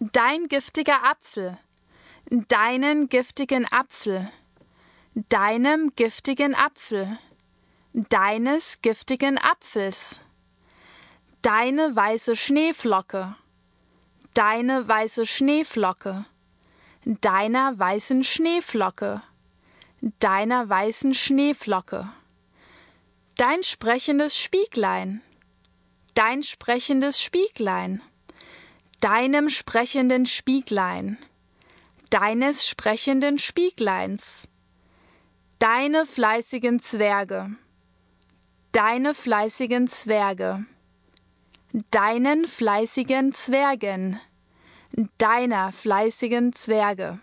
dein giftiger Apfel, deinen giftigen Apfel, deinem giftigen Apfel, deines giftigen Apfels, deine weiße Schneeflocke, deine weiße Schneeflocke, deiner weißen Schneeflocke, deiner weißen Schneeflocke, dein sprechendes Spieglein, dein sprechendes Spieglein, deinem sprechenden Spieglein, deines sprechenden Spiegleins, deine fleißigen Zwerge, deine fleißigen Zwerge, deinen fleißigen Zwergen, deiner fleißigen Zwerge.